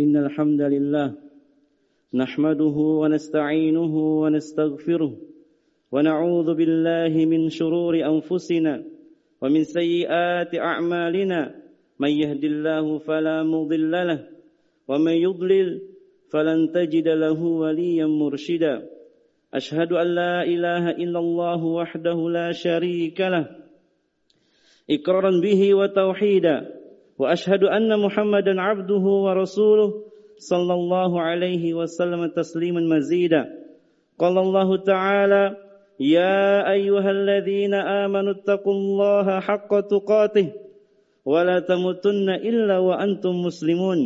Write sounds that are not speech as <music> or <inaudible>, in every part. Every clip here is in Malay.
إن الحمد لله نحمده ونستعينه ونستغفره ونعوذ بالله من شرور أنفسنا ومن سيئات أعمالنا من يهد الله فلا مضل له ومن يضلل فلن تجد له وليا مرشدا أشهد أن لا إله إلا الله وحده لا شريك له إقرارا به وتوحيدا وأشهد أن محمدا عبده ورسوله صلى الله عليه وسلم تسليما مزيدا. قال الله تعالى يا أيها الذين آمنوا اتقوا الله حق تقاته ولا تموتن إلا وأنتم مسلمون.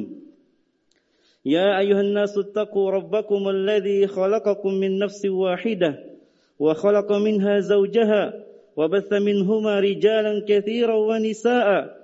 يا أيها الناس اتقوا ربكم الذي خلقكم من نفس واحدة وخلق منها زوجها وبث منهما رجالا كثيرا ونساء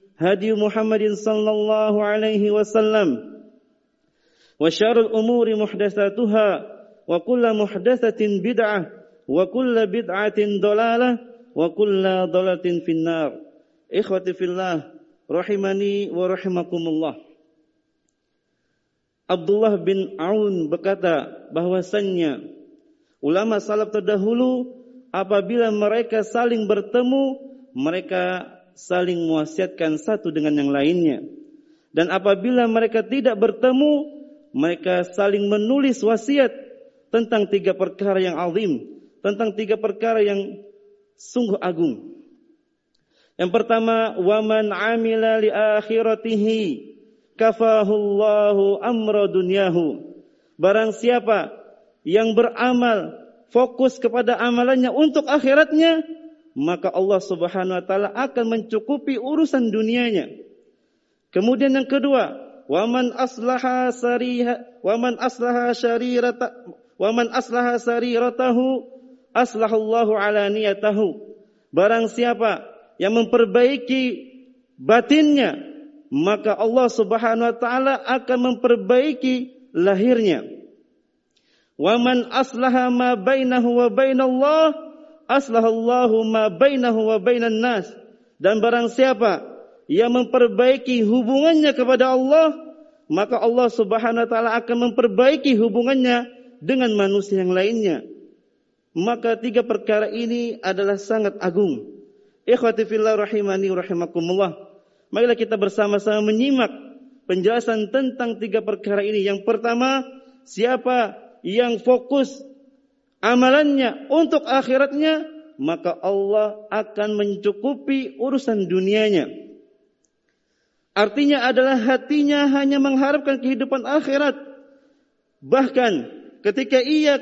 هدي محمد صلى الله عليه وسلم وشر الأمور محدثاتها وكل محدثة بدعة وكل بدعة ضلالة وكل ضلالة في النار. إخوتي في الله رحمني ورحمكم الله Abdullah bin Aun berkata bahwasannya ulama salaf terdahulu apabila mereka saling bertemu mereka saling mewasiatkan satu dengan yang lainnya dan apabila mereka tidak bertemu mereka saling menulis wasiat tentang tiga perkara yang azim tentang tiga perkara yang sungguh agung yang pertama waman amila li akhiratihi kafahullahu amra dunyahu. Barang siapa yang beramal fokus kepada amalannya untuk akhiratnya, maka Allah Subhanahu wa taala akan mencukupi urusan dunianya. Kemudian yang kedua, waman aslaha sariha waman aslaha syarirata waman aslaha sariratahu aslahallahu alaniyatahu. Barang siapa yang memperbaiki batinnya, maka Allah Subhanahu wa taala akan memperbaiki lahirnya. Wa man aslaha ma bainahu wa bainallah aslahallahu ma bainahu wa bainan nas. Dan barang siapa yang memperbaiki hubungannya kepada Allah, maka Allah Subhanahu wa taala akan memperbaiki hubungannya dengan manusia yang lainnya. Maka tiga perkara ini adalah sangat agung. Ikhwati fillah rahimani rahimakumullah. Marilah kita bersama-sama menyimak penjelasan tentang tiga perkara ini. Yang pertama, siapa yang fokus amalannya untuk akhiratnya, maka Allah akan mencukupi urusan dunianya. Artinya adalah hatinya hanya mengharapkan kehidupan akhirat. Bahkan ketika ia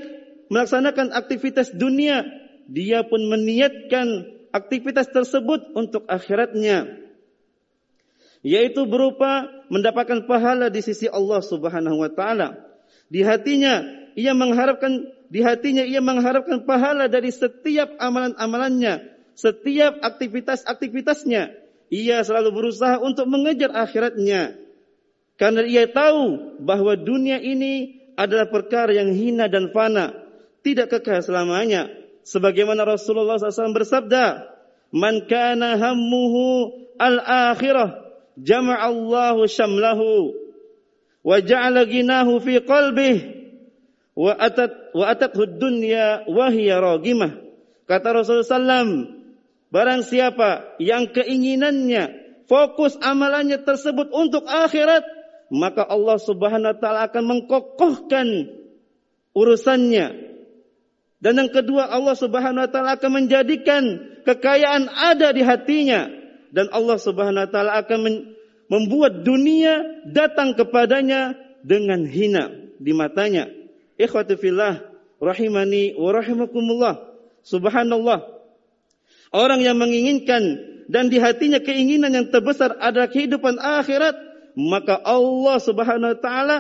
melaksanakan aktivitas dunia, dia pun meniatkan aktivitas tersebut untuk akhiratnya yaitu berupa mendapatkan pahala di sisi Allah Subhanahu wa taala. Di hatinya ia mengharapkan di hatinya ia mengharapkan pahala dari setiap amalan-amalannya, setiap aktivitas-aktivitasnya. Ia selalu berusaha untuk mengejar akhiratnya. Karena ia tahu bahawa dunia ini adalah perkara yang hina dan fana, tidak kekal selamanya. Sebagaimana Rasulullah SAW bersabda, "Man kana hammuhu al-akhirah, jama'a Allahu syamlahu wa ja'ala ginahu fi qalbih wa atat wa atathu dunya wa hiya ragimah. Kata Rasulullah sallam barang siapa yang keinginannya fokus amalannya tersebut untuk akhirat maka Allah Subhanahu wa taala akan mengkokohkan urusannya. Dan yang kedua Allah Subhanahu wa taala akan menjadikan kekayaan ada di hatinya. Dan Allah Subhanahu wa taala akan membuat dunia datang kepadanya dengan hina di matanya. Ikhwati fillah rahimani wa rahimakumullah. Subhanallah. Orang yang menginginkan dan di hatinya keinginan yang terbesar adalah kehidupan akhirat, maka Allah Subhanahu wa taala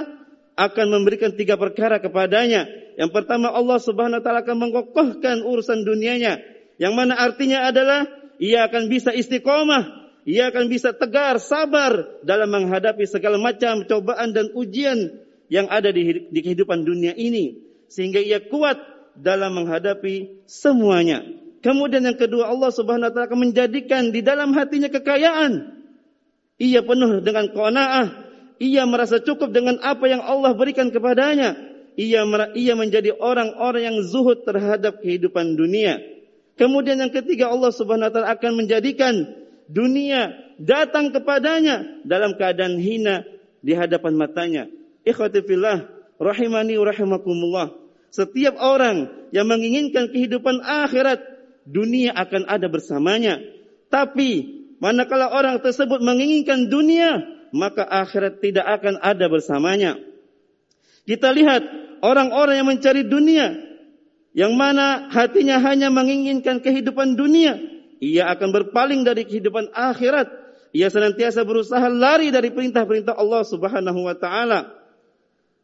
akan memberikan tiga perkara kepadanya. Yang pertama Allah Subhanahu wa taala akan mengokohkan urusan dunianya. Yang mana artinya adalah ia akan bisa istiqomah, ia akan bisa tegar, sabar dalam menghadapi segala macam cobaan dan ujian yang ada di, di kehidupan dunia ini sehingga ia kuat dalam menghadapi semuanya. Kemudian yang kedua Allah Subhanahu wa taala akan menjadikan di dalam hatinya kekayaan. Ia penuh dengan qanaah, ia merasa cukup dengan apa yang Allah berikan kepadanya. Ia ia menjadi orang-orang yang zuhud terhadap kehidupan dunia. Kemudian yang ketiga Allah Subhanahu wa taala akan menjadikan dunia datang kepadanya dalam keadaan hina di hadapan matanya. Ikhwati fillah rahimani wa rahimakumullah. Setiap orang yang menginginkan kehidupan akhirat, dunia akan ada bersamanya. Tapi manakala orang tersebut menginginkan dunia, maka akhirat tidak akan ada bersamanya. Kita lihat orang-orang yang mencari dunia, yang mana hatinya hanya menginginkan kehidupan dunia, ia akan berpaling dari kehidupan akhirat. Ia senantiasa berusaha lari dari perintah-perintah Allah Subhanahu wa taala.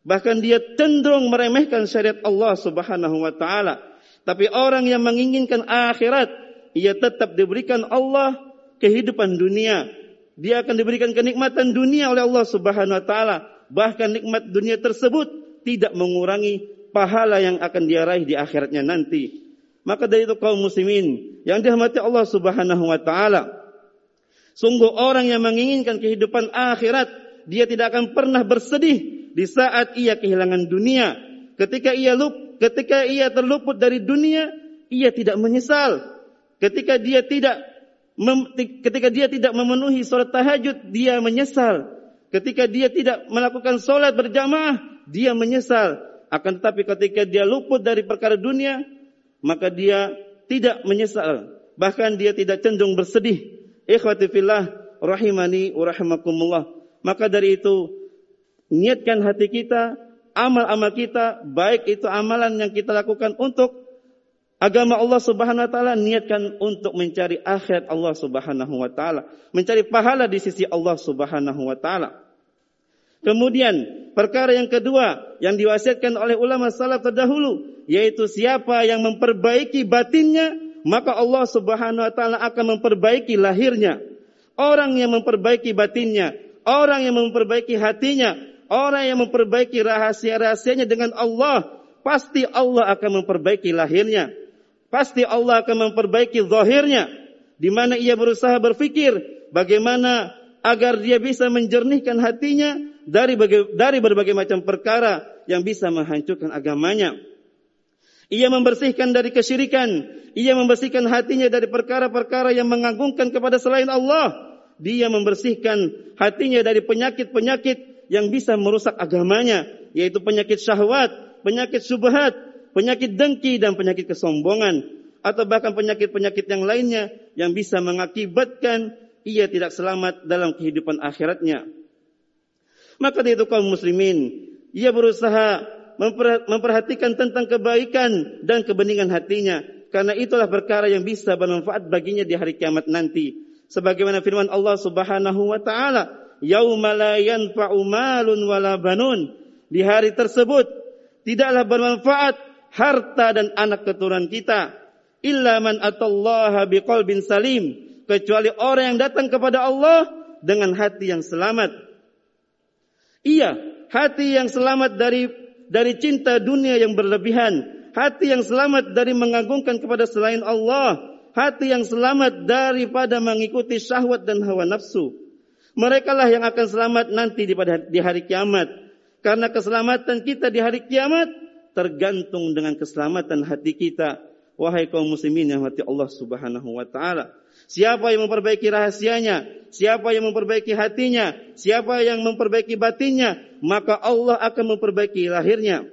Bahkan dia cenderung meremehkan syariat Allah Subhanahu wa taala. Tapi orang yang menginginkan akhirat, ia tetap diberikan Allah kehidupan dunia, dia akan diberikan kenikmatan dunia oleh Allah Subhanahu wa taala. Bahkan nikmat dunia tersebut tidak mengurangi pahala yang akan dia raih di akhiratnya nanti. Maka dari itu kaum muslimin yang dirahmati Allah Subhanahu wa taala, sungguh orang yang menginginkan kehidupan akhirat, dia tidak akan pernah bersedih di saat ia kehilangan dunia. Ketika ia lup, ketika ia terluput dari dunia, ia tidak menyesal. Ketika dia tidak ketika dia tidak memenuhi solat tahajud, dia menyesal. Ketika dia tidak melakukan solat berjamaah, dia menyesal. Akan tetapi ketika dia luput dari perkara dunia, maka dia tidak menyesal. Bahkan dia tidak cenderung bersedih. Ikhwati fillah, rahimani wa rahimakumullah. Maka dari itu, niatkan hati kita, amal-amal kita, baik itu amalan yang kita lakukan untuk Agama Allah Subhanahu wa taala niatkan untuk mencari akhirat Allah Subhanahu wa taala, mencari pahala di sisi Allah Subhanahu wa taala. Kemudian perkara yang kedua yang diwasiatkan oleh ulama salaf terdahulu yaitu siapa yang memperbaiki batinnya maka Allah Subhanahu wa taala akan memperbaiki lahirnya. Orang yang memperbaiki batinnya, orang yang memperbaiki hatinya, orang yang memperbaiki rahasia-rahasianya dengan Allah, pasti Allah akan memperbaiki lahirnya pasti Allah akan memperbaiki zahirnya di mana ia berusaha berfikir bagaimana agar dia bisa menjernihkan hatinya dari dari berbagai macam perkara yang bisa menghancurkan agamanya. Ia membersihkan dari kesyirikan, ia membersihkan hatinya dari perkara-perkara yang mengagungkan kepada selain Allah. Dia membersihkan hatinya dari penyakit-penyakit yang bisa merusak agamanya, yaitu penyakit syahwat, penyakit subhat, penyakit dengki dan penyakit kesombongan atau bahkan penyakit-penyakit yang lainnya yang bisa mengakibatkan ia tidak selamat dalam kehidupan akhiratnya. Maka dari itu kaum muslimin, ia berusaha memperhatikan tentang kebaikan dan kebeningan hatinya. Karena itulah perkara yang bisa bermanfaat baginya di hari kiamat nanti. Sebagaimana firman Allah subhanahu wa ta'ala. Yawma la yanfa'u malun wala banun. Di hari tersebut, tidaklah bermanfaat harta dan anak keturunan kita. Illa man atallaha biqalbin salim. Kecuali orang yang datang kepada Allah dengan hati yang selamat. Iya hati yang selamat dari dari cinta dunia yang berlebihan. Hati yang selamat dari mengagungkan kepada selain Allah. Hati yang selamat daripada mengikuti syahwat dan hawa nafsu mereka lah yang akan selamat nanti di hari kiamat karena keselamatan kita di hari kiamat tergantung dengan keselamatan hati kita. Wahai kaum muslimin yang hati Allah subhanahu wa ta'ala. Siapa yang memperbaiki rahasianya, siapa yang memperbaiki hatinya, siapa yang memperbaiki batinnya, maka Allah akan memperbaiki lahirnya.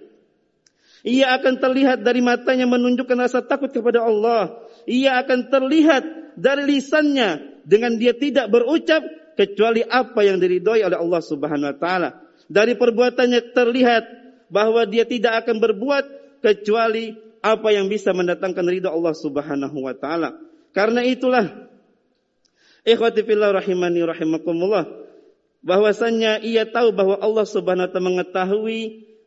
Ia akan terlihat dari matanya menunjukkan rasa takut kepada Allah. Ia akan terlihat dari lisannya dengan dia tidak berucap kecuali apa yang diridhoi oleh Allah Subhanahu wa taala. Dari perbuatannya terlihat bahwa dia tidak akan berbuat kecuali apa yang bisa mendatangkan ridha Allah Subhanahu wa taala. Karena itulah ikhwati fillah rahimani rahimakumullah bahwasannya ia tahu bahwa Allah Subhanahu wa taala mengetahui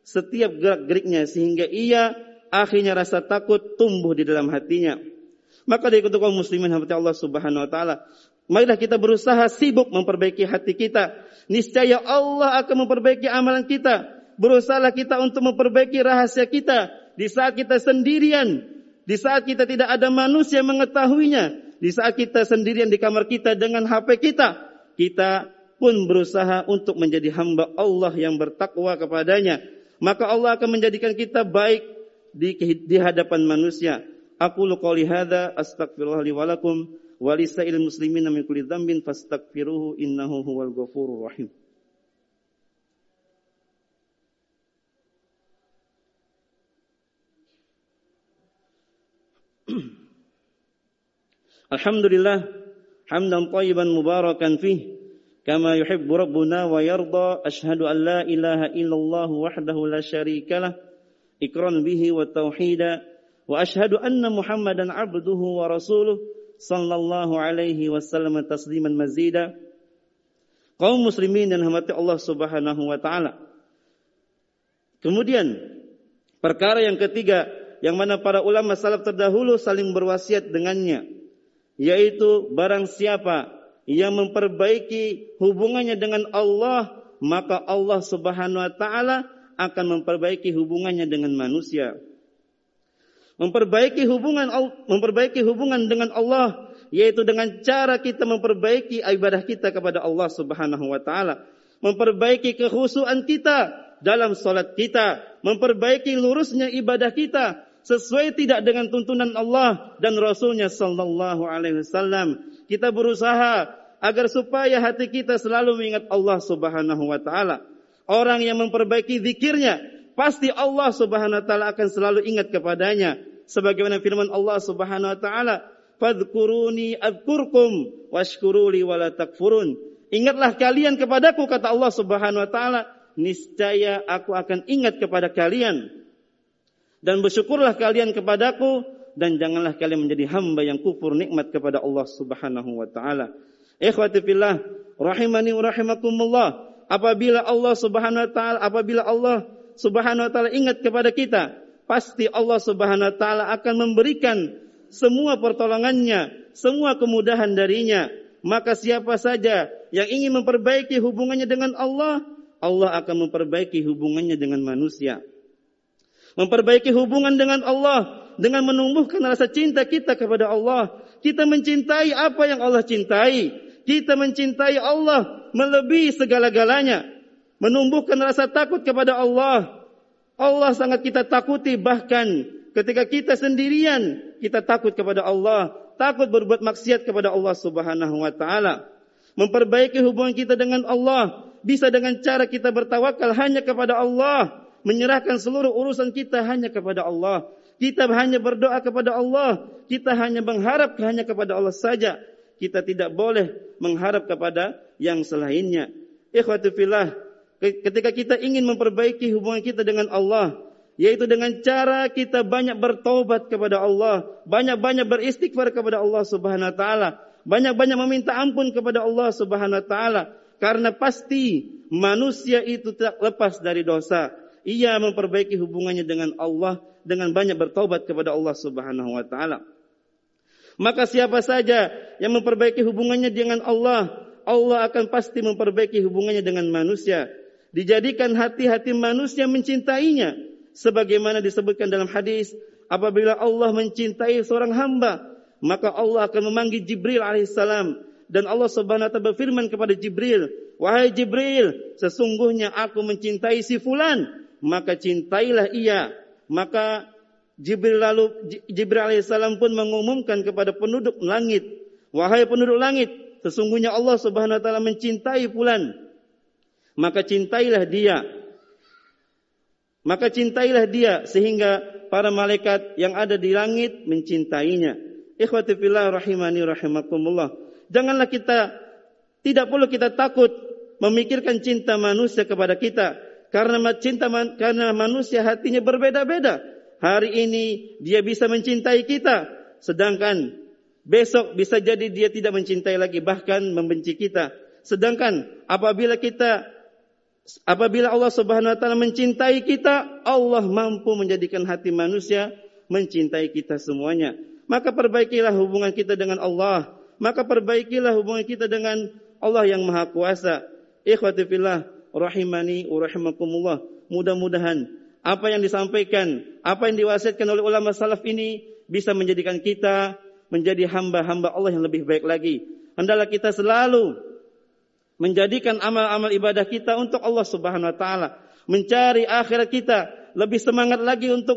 setiap gerak-geriknya sehingga ia akhirnya rasa takut tumbuh di dalam hatinya. Maka dari itu kaum muslimin hamba Allah Subhanahu wa taala, marilah kita berusaha sibuk memperbaiki hati kita. Niscaya Allah akan memperbaiki amalan kita. Berusahalah kita untuk memperbaiki rahasia kita di saat kita sendirian, di saat kita tidak ada manusia yang mengetahuinya, di saat kita sendirian di kamar kita dengan HP kita, kita pun berusaha untuk menjadi hamba Allah yang bertakwa kepadanya. Maka Allah akan menjadikan kita baik di, di hadapan manusia. Aku qouli hadza astaghfirullah li wa lakum wa lisa'il muslimin min kulli dhanbin fastaghfiruhu innahu huwal ghafurur rahim. <clears throat> Alhamdulillah hamdan tayyiban mubarakan fih kama yuhibbu rabbuna wa yarda ashhadu an la ilaha illallah wahdahu la syarika lah ikran bihi wa tauhida wa ashhadu anna Muhammadan abduhu wa rasuluh sallallahu alaihi wasallam tasliman mazida. Kaum muslimin dan hamba Allah Subhanahu wa taala. Kemudian perkara yang ketiga yang mana para ulama salaf terdahulu saling berwasiat dengannya yaitu barang siapa yang memperbaiki hubungannya dengan Allah maka Allah Subhanahu wa taala akan memperbaiki hubungannya dengan manusia memperbaiki hubungan memperbaiki hubungan dengan Allah yaitu dengan cara kita memperbaiki ibadah kita kepada Allah Subhanahu wa taala. Memperbaiki kekhusyuan kita dalam salat kita. Memperbaiki lurusnya ibadah kita sesuai tidak dengan tuntunan Allah dan Rasulnya sallallahu alaihi wasallam. Kita berusaha agar supaya hati kita selalu mengingat Allah Subhanahu wa taala. Orang yang memperbaiki zikirnya pasti Allah Subhanahu wa taala akan selalu ingat kepadanya. Sebagaimana firman Allah Subhanahu wa taala fadhkuruni adzkurkum washkuruli wala takfurun. Ingatlah kalian kepadaku kata Allah Subhanahu wa taala niscaya aku akan ingat kepada kalian. Dan bersyukurlah kalian kepadaku dan janganlah kalian menjadi hamba yang kufur nikmat kepada Allah Subhanahu wa taala. Ikhwati fillah rahimani wa rahimakumullah apabila Allah Subhanahu wa taala apabila Allah Subhanahu wa taala ingat kepada kita pasti Allah Subhanahu wa taala akan memberikan semua pertolongannya semua kemudahan darinya. Maka siapa saja yang ingin memperbaiki hubungannya dengan Allah Allah akan memperbaiki hubungannya dengan manusia. Memperbaiki hubungan dengan Allah dengan menumbuhkan rasa cinta kita kepada Allah. Kita mencintai apa yang Allah cintai. Kita mencintai Allah melebihi segala-galanya. Menumbuhkan rasa takut kepada Allah. Allah sangat kita takuti bahkan ketika kita sendirian kita takut kepada Allah, takut berbuat maksiat kepada Allah Subhanahu wa taala. Memperbaiki hubungan kita dengan Allah bisa dengan cara kita bertawakal hanya kepada Allah, menyerahkan seluruh urusan kita hanya kepada Allah. Kita hanya berdoa kepada Allah, kita hanya mengharap hanya kepada Allah saja kita tidak boleh mengharap kepada yang selainnya. Ikhwati fillah, ketika kita ingin memperbaiki hubungan kita dengan Allah, yaitu dengan cara kita banyak bertobat kepada Allah, banyak-banyak beristighfar kepada Allah Subhanahu wa taala, banyak-banyak meminta ampun kepada Allah Subhanahu wa taala, karena pasti manusia itu tidak lepas dari dosa. Ia memperbaiki hubungannya dengan Allah dengan banyak bertobat kepada Allah Subhanahu wa taala. Maka siapa saja yang memperbaiki hubungannya dengan Allah, Allah akan pasti memperbaiki hubungannya dengan manusia. Dijadikan hati-hati manusia mencintainya. Sebagaimana disebutkan dalam hadis, apabila Allah mencintai seorang hamba, maka Allah akan memanggil Jibril alaihissalam. Dan Allah subhanahu wa ta'ala berfirman kepada Jibril, Wahai Jibril, sesungguhnya aku mencintai si fulan, maka cintailah ia. Maka Jibril lalu Jibril alaihissalam pun mengumumkan kepada penduduk langit, wahai penduduk langit, sesungguhnya Allah Subhanahu wa taala mencintai fulan. Maka cintailah dia. Maka cintailah dia sehingga para malaikat yang ada di langit mencintainya. Ikhwati fillah rahimani rahimakumullah. Janganlah kita tidak perlu kita takut memikirkan cinta manusia kepada kita karena cinta karena manusia hatinya berbeda-beda hari ini dia bisa mencintai kita sedangkan besok bisa jadi dia tidak mencintai lagi bahkan membenci kita Sedangkan apabila kita apabila Allah Subhanahu wa taala mencintai kita, Allah mampu menjadikan hati manusia mencintai kita semuanya. Maka perbaikilah hubungan kita dengan Allah. Maka perbaikilah hubungan kita dengan Allah yang Maha Kuasa. Ikhwati fillah, rahimani wa rahimakumullah. Mudah-mudahan apa yang disampaikan, apa yang diwasiatkan oleh ulama salaf ini bisa menjadikan kita menjadi hamba-hamba Allah yang lebih baik lagi. Hendaklah kita selalu menjadikan amal-amal ibadah kita untuk Allah Subhanahu wa taala, mencari akhirat kita, lebih semangat lagi untuk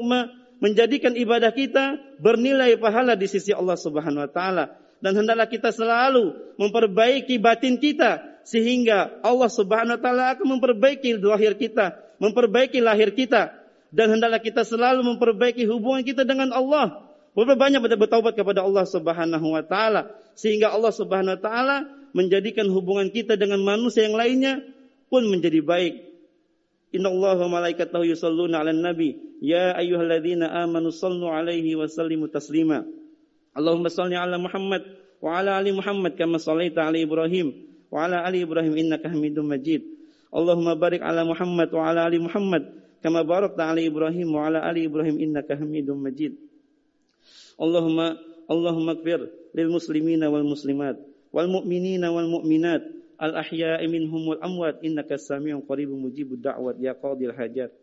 menjadikan ibadah kita bernilai pahala di sisi Allah Subhanahu wa taala dan hendaklah kita selalu memperbaiki batin kita sehingga Allah Subhanahu wa taala akan memperbaiki lahir kita, memperbaiki lahir kita dan hendaklah kita selalu memperbaiki hubungan kita dengan Allah. Berbanyak bertaubat kepada Allah Subhanahu wa taala sehingga Allah Subhanahu wa taala menjadikan hubungan kita dengan manusia yang lainnya pun menjadi baik. Inna Allah wa malaikatahu yusalluna ala nabi. Ya ayyuhalladzina amanu sallu alaihi wa sallimu taslima. Allahumma salli ala Muhammad wa ala ali Muhammad kama sallaita ala Ibrahim wa ala ali Ibrahim innaka hamidum majid. Allahumma barik ala Muhammad wa ala ali Muhammad kama barakta ala Ibrahim wa ala ali Ibrahim innaka hamidum majid. Allahumma Allahumma kfir lil muslimina wal muslimat wal mu'minina wal mu'minat al-ahya'i minhum wal amwat innaka samiun qaribun mujibud da'wat ya qadil hajat.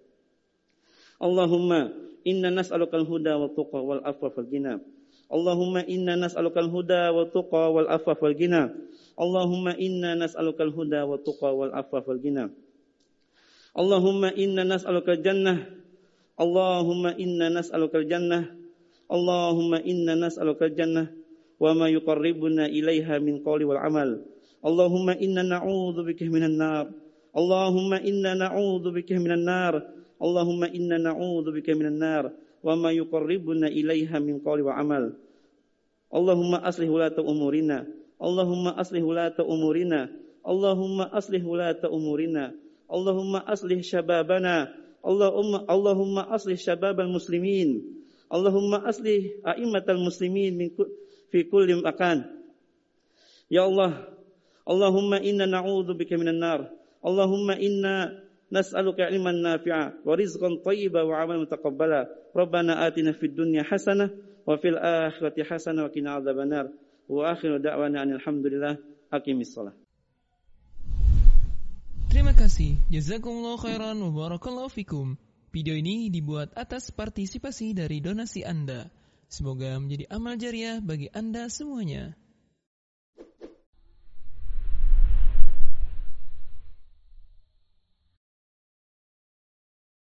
Allahumma inna nas'aluka al-huda wal tuqa wal afwa wal ghina. Allahumma inna nas'aluka al-huda wal tuqa wal afwa wal ghina. Allahumma inna nas'aluka al-huda wal tuqa wal afwa wal ghina. Allahumma inna nas'aluka al-jannah Allahumma inna nas'aluka al-jannah Allahumma inna nas'aluka al-jannah yuqarribuna ilaiha min qawli wal amal اللهم إنا نعوذ بك من النار. اللهم إنا نعوذ بك من النار. اللهم إنا نعوذ بك من النار. وما يقربنا إليها من قول وعمل. اللهم أصلح ولاة أمورنا. اللهم أصلح ولاة أمورنا. اللهم أصلح ولاة أمورنا. اللهم أصلح شبابنا. اللهم اللهم أصلح شباب المسلمين. اللهم أصلح أئمة المسلمين من fi kulli makan. Ya Allah, Allahumma inna na'udzu bika minan nar. Allahumma inna nas'aluka ilman nafi'a wa rizqan thayyiba wa amalan mutaqabbala. Rabbana atina fid dunya hasanah wa fil akhirati hasanah wa qina adzabannar. Wa akhiru da'wana alhamdulillah aqimish shalah. Terima kasih. Jazakumullah khairan wa barakallahu fikum. Video ini dibuat atas partisipasi dari donasi Anda. Semoga menjadi amal jariah bagi Anda semuanya.